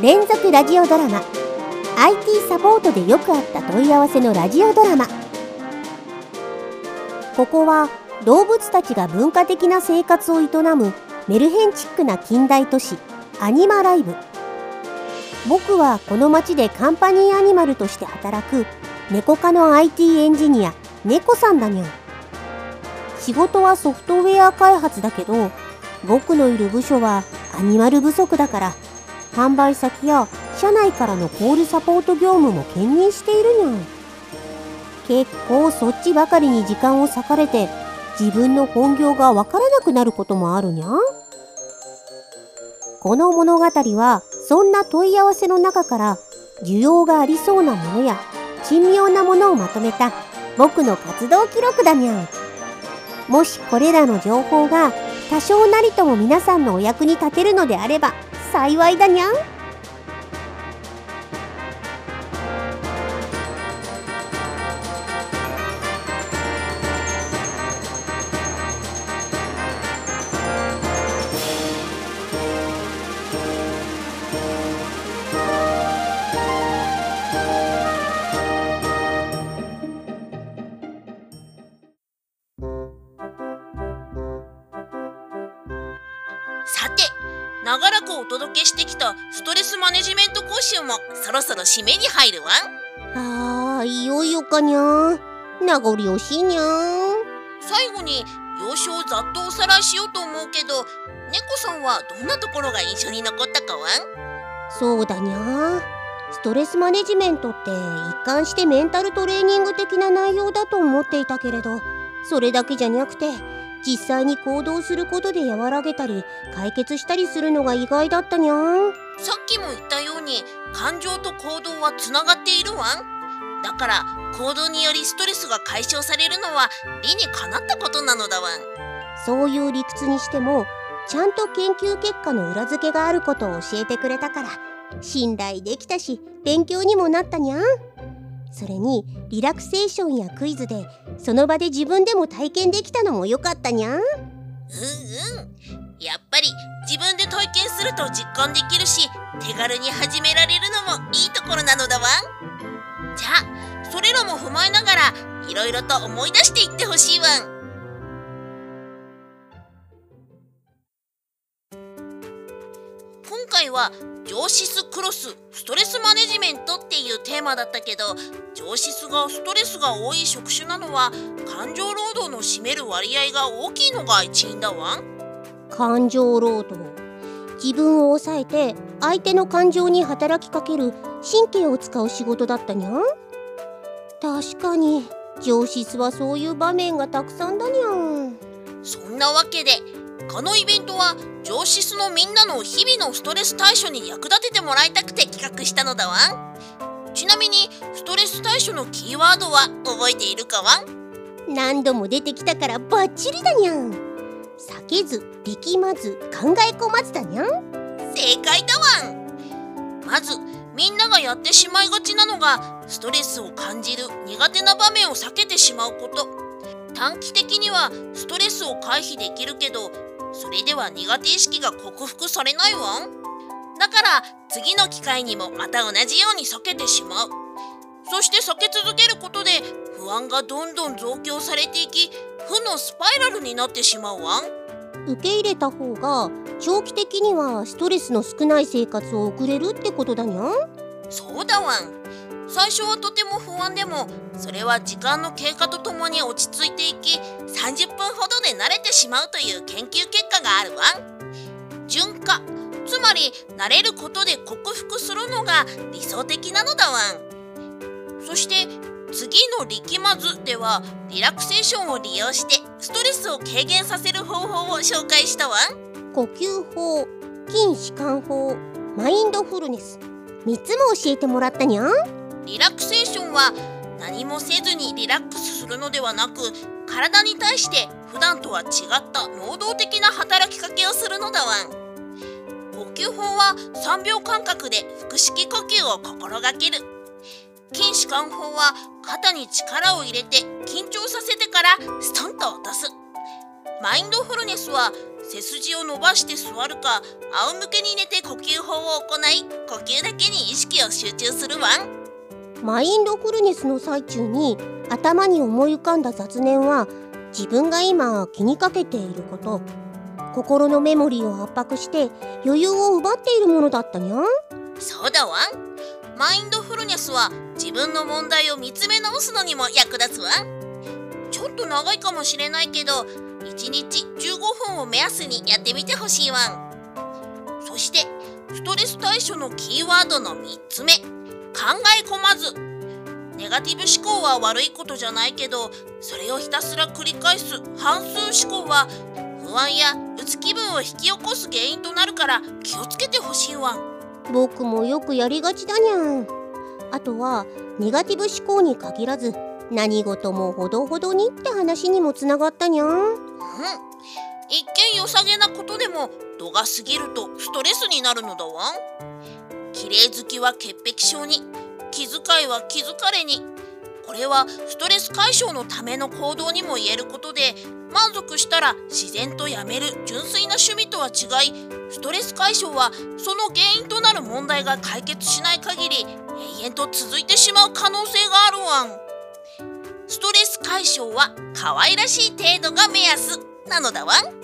連続ラジオドラマ。IT サポートでよくあった問い合わせのラジオドラマ。ここは動物たちが文化的な生活を営むメルヘンチックな近代都市アニマライブ。僕はこの町でカンパニーアニマルとして働く猫科の IT エンジニア猫さんだにゃん。仕事はソフトウェア開発だけど僕のいる部署はアニマル不足だから販売先や社内からのコールサポート業務も兼任しているにゃん結構そっちばかりに時間を割かれて自分の本業がわからなくなることもあるにゃ。んこの物語はそんな問い合わせの中から需要がありそうなものや珍妙なものをまとめた僕の活動記録だにゃ。んもしこれらの情報が多少なりとも皆さんのお役に立てるのであれば幸いだにゃん。してきたストレスマネジメント講習もそろそろ締めに入るわあーいよいよかにゃん。名残惜しいにゃん。最後に幼少をざっとおさらいしようと思うけど猫さんはどんなところが印象に残ったかわそうだにゃストレスマネジメントって一貫してメンタルトレーニング的な内容だと思っていたけれどそれだけじゃなくて実際に行動することで和らげたり解決したりするのが意外だったにゃん。さっきも言ったように感情と行動はつながっているわだから行動によりストレスが解消されるのは理にかなったことなのだわそういう理屈にしてもちゃんと研究結果の裏付けがあることを教えてくれたから信頼できたし勉強にもなったにゃん。それにリラクセーションやクイズでその場で自分でも体験できたのも良かったにゃん。うんうん。やっぱり自分で体験すると実感できるし手軽に始められるのもいいところなのだわ。じゃあそれらも踏まえながらいろいろと思い出していってほしいわ今回は上シスクロスストレスマネジメントっていうテーマだったけど上シスがストレスが多い職種なのは感情労働の占める割合が大きいのが一因だわ感情労働自分を抑えて相手の感情に働きかける神経を使う仕事だったにゃん。確かに上司はそういう場面がたくさんだにゃん。そんなわけでこのイベントは上司のみんなの日々のストレス対処に役立ててもらいたくて企画したのだわちなみにストレス対処のキーワードは覚えているかわ何度も出てきたからバッチリだにゃん。避けず力まず考え込まずだにゃん。正解だわん。まずみんながやってしまいがちなのがストレスを感じる苦手な場面を避けてしまうこと。短期的にはストレスを回避できるけどそれでは苦手意識が克服されないわん。だから次の機会にもまた同じように避けてしまう。そして避け続けることで不安がどんどん増強されていき負のスパイラルになってしまうわん。受け入れた方が長期的にはストレスの少ない生活を送れるってことだにゃん。そうだわん最初はとても不安でもそれは時間の経過とともに落ち着いていき30分ほどで慣れてしまうという研究結果があるわ。順化つまり慣れることで克服するのが理想的なのだわ。んそして次の力まずではリラクセーションを利用してストレスを軽減させる方法を紹介したわ。ん呼吸法筋弛緩法マインドフルネス。3つも教えてもらったにゃん。リラクセーションは何もせずにリラックスするのではなく体に対して普段とは違った能動的な働きかけをするのだわん。呼吸法は3秒間隔で腹式呼吸を心がける。筋弛緩法は肩に力を入れて緊張させてからストンと落とす。マインドフルネスは背筋を伸ばして座るか仰向けに寝て呼吸法を行い呼吸だけに意識を集中するわん。マインドフルネスの最中に頭に思い浮かんだ雑念は自分が今気にかけていること。心のメモリーを圧迫して余裕を奪っているものだったにゃん。そうだわ。マインドフルネスは自分の問題を見つめ直すのにも役立つわ。ちょっと長いかもしれないけど1日15分を目安にやってみてほしいわそしてストレス対処のキーワードの3つ目。え込まず。ネガティブ思考は悪いことじゃないけどそれをひたすら繰り返す反数思考は不安やうつ気分を引き起こす原因となるから気をつけてほしいわ。ん僕もよくやりがちだにゃん。あとはネガティブ思考に限らず何事もほどほどにって話にもつながったにゃん。うん。一見良さげなことでも度が過ぎるとストレスになるのだわ。ん綺麗好きは潔癖症に。気遣いは気づかれに。これはストレス解消のための行動にも言えることで満足したら自然とやめる純粋な趣味とは違いストレス解消はその原因となる問題が解決しない限り永遠と続いてしまう可能性があるわん。ストレス解消は可愛らしい程度が目安。なのだわん。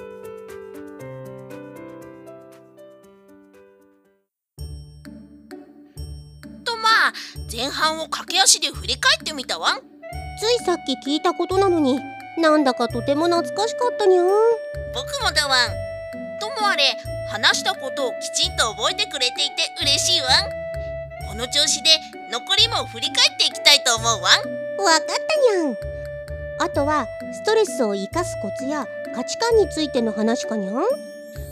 前半を駆け足で振り返ってみたわん。ついさっき聞いたことなのになんだかとても懐かしかったにゃん。僕もだわん。ともあれ話したことをきちんと覚えてくれていて嬉しいわん。この調子で残りも振り返っていきたいと思うわん。わかったにゃん。あとはストレスを生かすコツや価値観についての話かにゃん。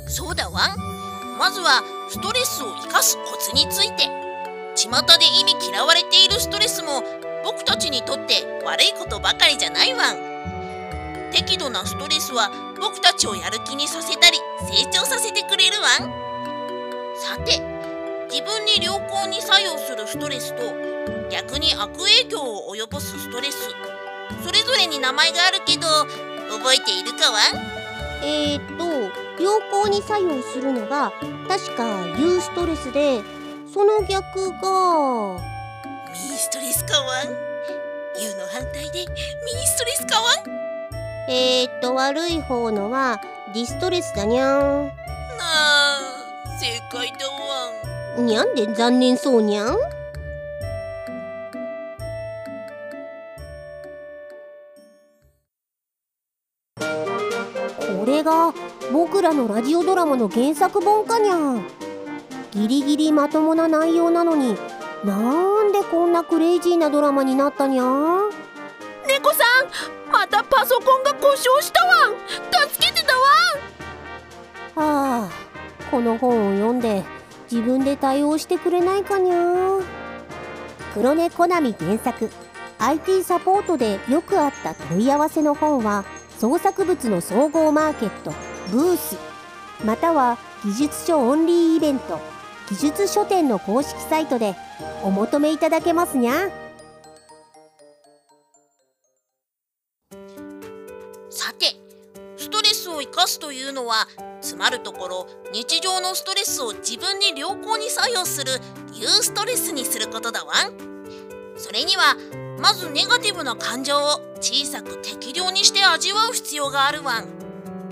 そうだわん。まずはストレスを生かすコツについて巷で意味嫌われているストレスも僕たちにとって悪いことばかりじゃないわ。ん適度なストレスは僕たちをやる気にさせたり成長させてくれるわ。んさて自分に良好に作用するストレスと逆に悪影響を及ぼすストレスそれぞれに名前があるけど覚えているかわんえー、っと良好に作用するのが確か有ストレスでその逆が。ミーストレスかわん？ユの反対で。ミーストレスかわん？えー、っと悪い方のはディストレスだにゃん。なあ正解だわにゃんで残念そうにゃん？これが僕らのラジオドラマの原作本かにゃんギリギリまともな内容なのになんでこんなクレイジーなドラマになったにゃん猫さんまたパソコンが故障したわ。ん助けてたわ。んはあこの本を読んで自分で対応してくれないかにゃ黒根コナミ原作。IT サポートでよくあった問い合わせの本は創作物の総合マーケットブース。または技術書オンリーイベント技術書店の公式サイトでお求めいただけますにゃ。さてストレスを生かすというのはつまるところ日常のストレスを自分に良好に作用するユーストレスにすることだわん。それにはまずネガティブな感情を小さく適量にして味わう必要があるわん。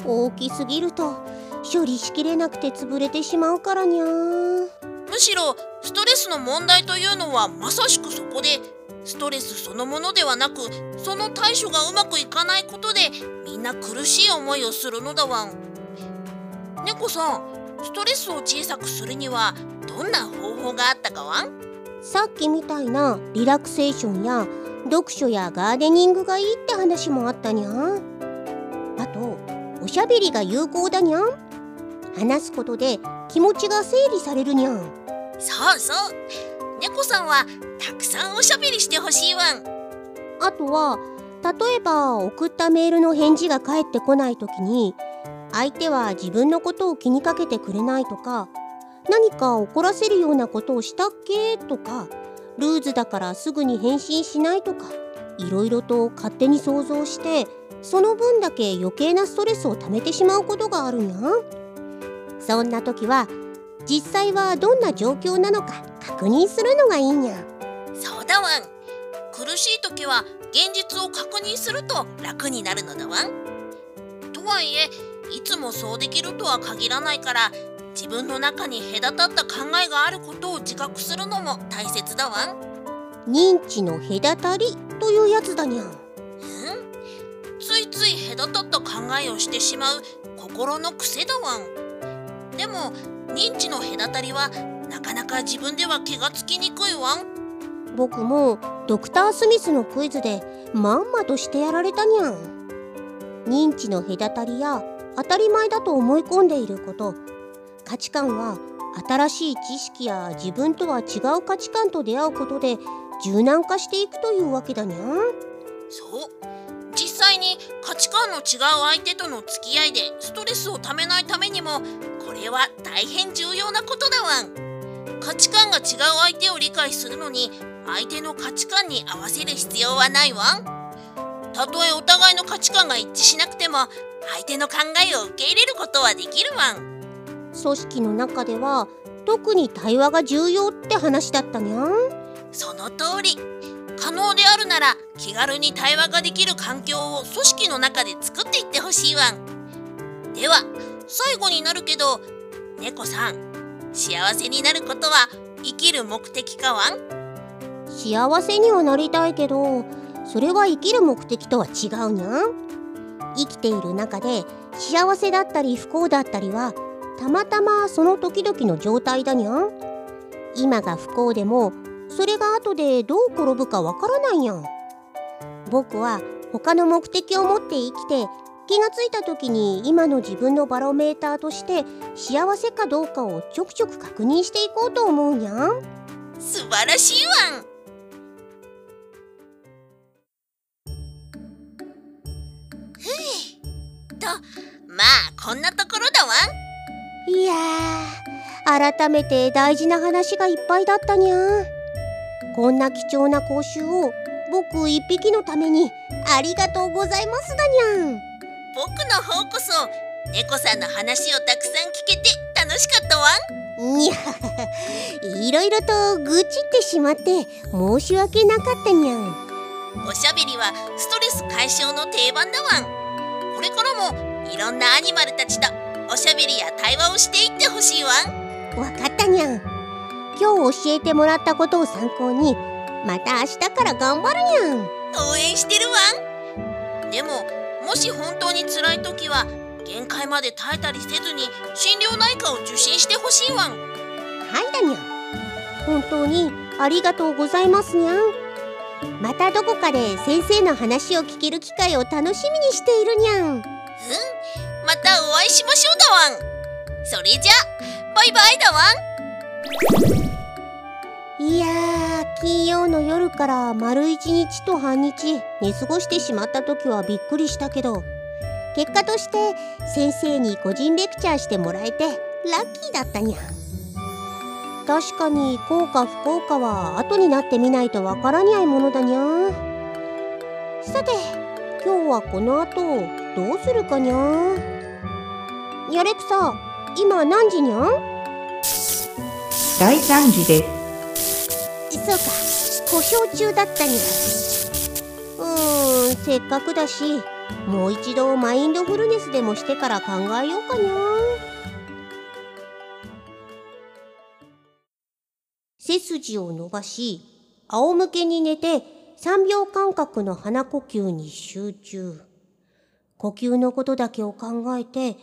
大きすぎると処理しきれなくて潰れてしまうからにゃむしろストレスの問題というのはまさしくそこでストレスそのものではなくその対処がうまくいかないことでみんな苦しい思いをするのだわん。猫さんストレスを小さくするにはどんな方法があったかわん？さっきみたいなリラクセーションや読書やガーデニングがいいって話もあったにゃあとおしゃべりが有効だにゃん話すことで気持ちが整理されるにゃん。そうそう。猫さんはたくさんおしゃべりしてほしいわん。あとは例えば送ったメールの返事が返ってこない時に相手は自分のことを気にかけてくれないとか何か怒らせるようなことをしたっけとかルーズだからすぐに返信しないとかいろいろと勝手に想像してその分だけ余計なストレスを溜めてしまうことがあるん。やそんな時は実際はどんな状況なのか確認するのがいいん。やそうだわん。苦しい時は現実を確認すると楽になるのだわん。とはいえいつもそうできるとは限らないから自分の中に隔たった考えがあることを自覚するのも大切だわん。認知の隔たりというやつだにゃん。ついつい隔たった考えをしてしまう心の癖だわんでも認知の隔たりはなかなか自分では気がつきにくいわん。僕もドクター・スミスのクイズでまんまとしてやられたにゃん。認知の隔たりや当たり前だと思い込んでいること。価値観は新しい知識や自分とは違う価値観と出会うことで柔軟化していくというわけだにゃん。そう実際に価値観の違う相手との付き合いでストレスをためないためにもこれは大変重要なことだわん。価値観が違う相手を理解するのに相手の価値観に合わせる必要はないわん。たとえお互いの価値観が一致しなくても相手の考えを受け入れることはできるわん。組織の中では特に対話が重要って話だったにゃん。その通り可能であるなら気軽に対話ができる環境を組織の中で作っていってほしいわん。では最後になるけど猫さん幸せになることは生きる目的かわん？幸せにはなりたいけどそれは生きる目的とは違うにゃん？生きている中で幸せだったり不幸だったりはたまたまその時々の状態だにゃん？今が不幸でもそれが後でどう転ぶかわからないやん。僕は他の目的を持って生きて気がついた時に今の自分のバロメーターとして幸せかどうかをちょくちょく確認していこうと思うにゃん。素晴らしいわん。ふいとまあこんなところだわん。いやー改めて大事な話がいっぱいだったにゃんこんな貴重な講習を僕一匹のためにありがとうございますだにゃん。僕の方こそ猫さんの話をたくさん聞けて楽しかったわん。いやいろいろと愚痴ってしまって申し訳なかったにゃん。おしゃべりはストレス解消の定番だわん。これからもいろんなアニマルたちとおしゃべりや対話をしていってほしいわん。わかったにゃん今日教えてもらったことを参考にまた明日から頑張るにゃん応援してるわ。んでももし本当に辛い時は限界まで耐えたりせずに心療内科を受診してほしいわ。んはいだにゃん本当にありがとうございますにゃん。またどこかで先生の話を聞ける機会を楽しみにしているにゃん。うん。またお会いしましょうだわん。それじゃバイバイだわんいやー金曜の夜から丸一日と半日寝過ごしてしまった時はびっくりしたけど結果として先生に個人レクチャーしてもらえてラッキーだったにゃ確かに効果不効果は後になってみないとわからにゃいものだにゃさて今日はこの後どうするかにゃやれくさ今何時にゃん？第3時です。そうか。故障中だったにゃうーんせっかくだしもう一度マインドフルネスでもしてから考えようかにゃ。背筋を伸ばし仰向けに寝て3秒間隔の鼻呼吸に集中。呼吸のことだけを考えて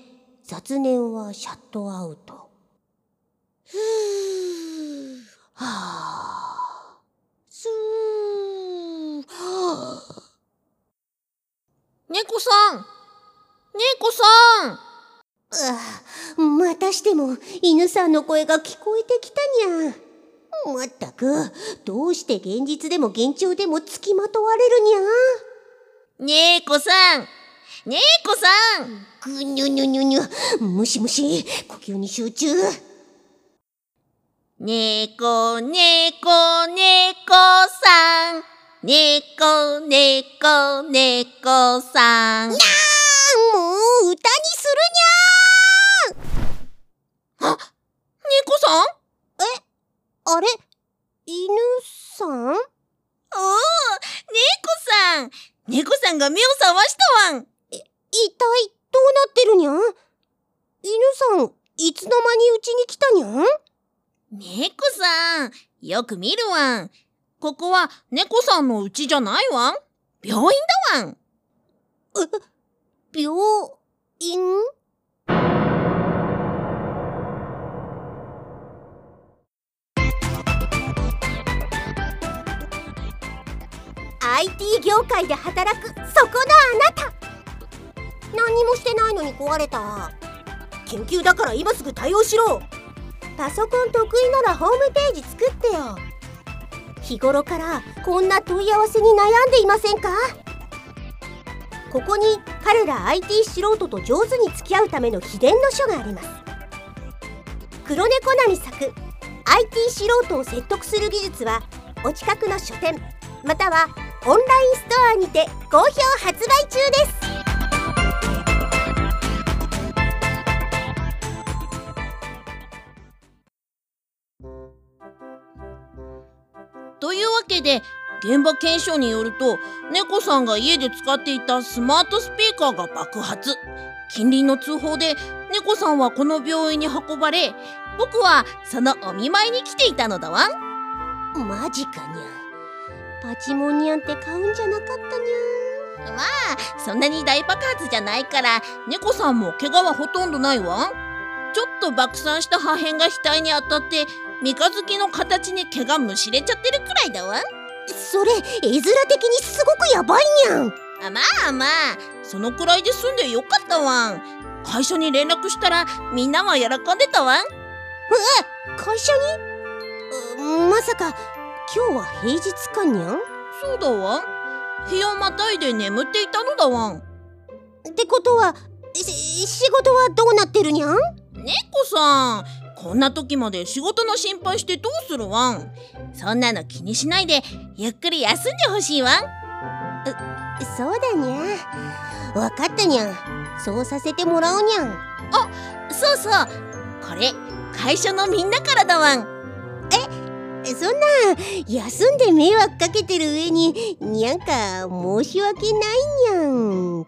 雑念はシャットアウト。ふーはあすーはあ猫さん。猫さん。ああまたしても犬さんの声が聞こえてきたにゃ。まったくどうして現実でも幻聴でもつきまとわれるにゃ。猫さん。猫さん。ぐにゅにゅにゅにゅ。むしむし呼吸に集中。猫猫猫さん猫猫猫さん。もう歌にする猫さん？にゃあれ犬さん？おお猫さん。猫さんが目を覚ましたわん。一体どうなってるにゃん？犬さんいつの間にうちに来たにゃん？猫さんよく見るわんここは猫さんの家じゃないわん。病院だわん。病院？IT 業界で働くそこのあなた。何もしてないのに壊れた。緊急だから今すぐ対応しろ。パソコン得意ならホームページ作ってよ。日頃からこんな問い合わせに悩んでいませんか？ここに彼ら IT 素人と上手に付き合うための秘伝の書があります。黒猫なみ作 IT 素人を説得する技術はお近くの書店またはオンラインストアにて好評発売中です。で現場検証によると猫さんが家で使っていたスマートスピーカーが爆発。近隣の通報で猫さんはこの病院に運ばれ僕はそのお見舞いに来ていたのだわ。マジかにゃ。パチモンニャンって買うんじゃなかったにまあそんなに大爆発じゃないから猫さんも怪我はほとんどないわ。ちょっと爆散した破片が額に当たって三日月の形に毛がむしれちゃってるくらいだわ。ゃそれ絵面的にすごくやばいにゃん。あまあまあ。そのくらいで済んでよかったわん。会社に連絡したらみんなは喜んでたわん。会社に？うまさか今日は平日かにゃん？そうだわ日をまたいで眠っていたのだわん。ってことはし仕事はどうなってるにゃん？猫さんこんな時まで仕事の心配してどうするわんそんなの気にしないでゆっくり休んでほしいわんそうだにゃ。わかったにゃ。んそうさせてもらおうにゃん。そうそう。これ会社のみんなからだわんそんな休んで迷惑かけてる上ににゃんか申し訳ないにゃんっ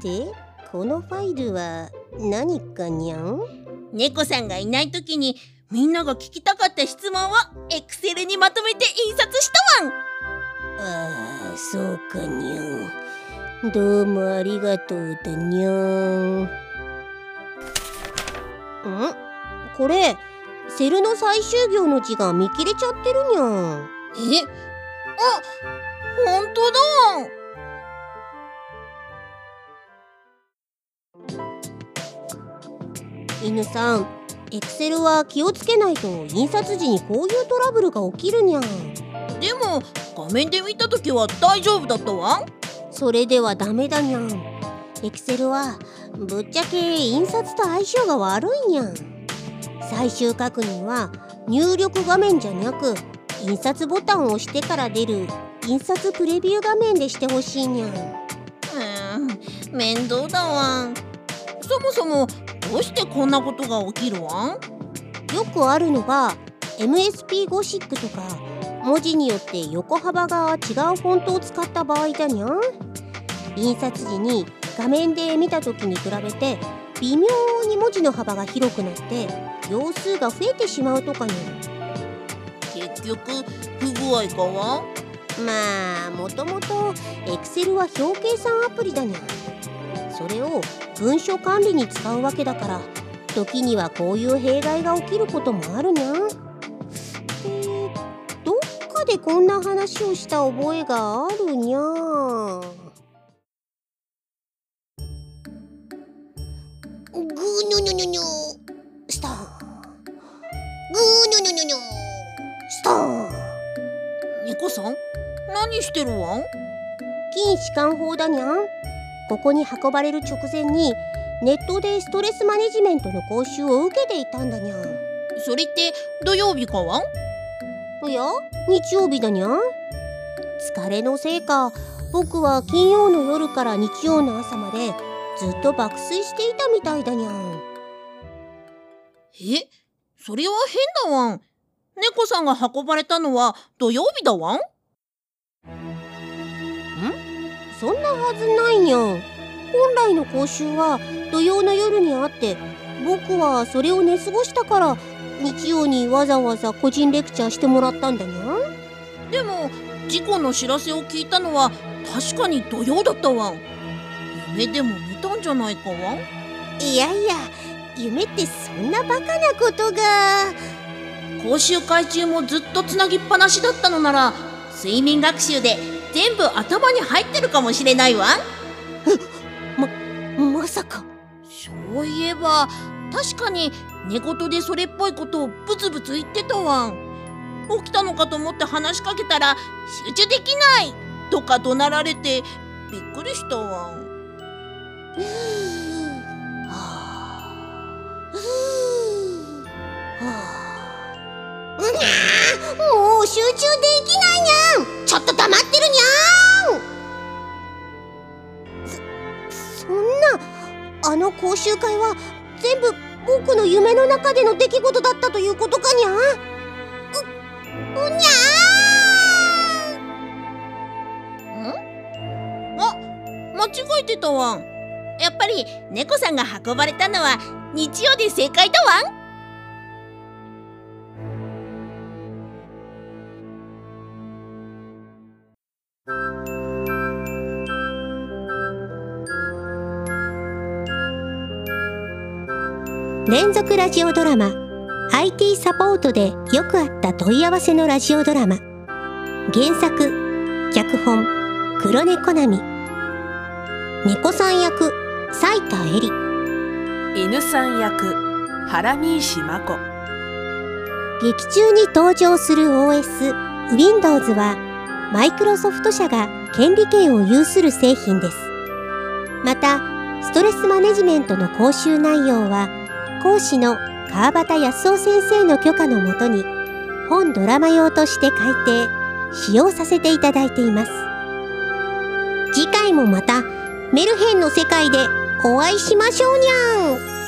て？このファイルは何かにゃん？猫さんがいない時にみんなが聞きたかった質問をエクセルにまとめて印刷したわん。ああそうかにゃん。どうもありがとうだにゃん。ん？これセルの最終行の字が見切れちゃってるにゃん。え？あ本当だ。犬さんエクセルは気をつけないと印刷時にこういうトラブルが起きるにゃん。でも画面で見た時は大丈夫だったわ。んそれではダメだにゃん。エクセルはぶっちゃけ印刷と相性が悪いにゃん。最終確認は入力画面じゃなく印刷ボタンを押してから出る印刷プレビュー画面でしてほしいにゃん。うーん面倒だわ。んそもそもどうしてこんなことが起きるわん？よくあるのが MSP ゴシックとか文字によって横幅が違うフォントを使った場合だにゃん？印刷時に画面で見た時に比べて微妙に文字の幅が広くなって行数が増えてしまうとかに結局不具合かわまあもともと Excel は表計算アプリだにゃそれを文書管理に使うわけだから時にはこういう弊害が起きることもあるにゃでどっかでこんな話をした覚えがあるにゃぐにょにょにょにょスター。ぐにょにょにょにょスター。猫さん？何してるわん？筋弛緩法だにゃんここに運ばれる直前にネットでストレスマネジメントの講習を受けていたんだにゃん。それって土曜日かわん？いや日曜日だにゃん。疲れのせいか僕は金曜の夜から日曜の朝までずっと爆睡していたみたいだにゃん。え？それは変だわん。猫さんが運ばれたのは土曜日だわん？そんなはずないにゃん本来の講習は土曜の夜にあって僕はそれを寝過ごしたから日曜にわざわざ個人レクチャーしてもらったんだにゃんでも事故の知らせを聞いたのは確かに土曜だったわん。夢でも見たんじゃないかわん。いやいや夢ってそんなバカなことが講習会中もずっとつなぎっぱなしだったのなら睡眠学習で全部頭に入ってるかもしれないわ。まさか。そういえば確かに寝言でそれっぽいことをブツブツ言ってたわ。ん起きたのかと思って話しかけたら集中できない。とか怒鳴られてびっくりしたわ。んもう集中できないにゃん。ちょっと黙ってるにゃん。そそんなあの講習会は全部僕の夢の中での出来事だったということかにゃううにゃあ間違えてたわ。んやっぱり猫さんが運ばれたのは日曜で正解だわ。ん連続ラジオドラマ。IT サポートでよくあった問い合わせのラジオドラマ。原作脚本黒猫なみ。猫さん役斉田恵里。犬さん役原西真子。劇中に登場する OS Windows はマイクロソフト社が権利権を有する製品です。またストレスマネジメントの講習内容は講師の川端康夫先生の許可のもとに本ドラマ用として改訂使用させていただいています。次回もまたメルヘンの世界でお会いしましょうにゃん。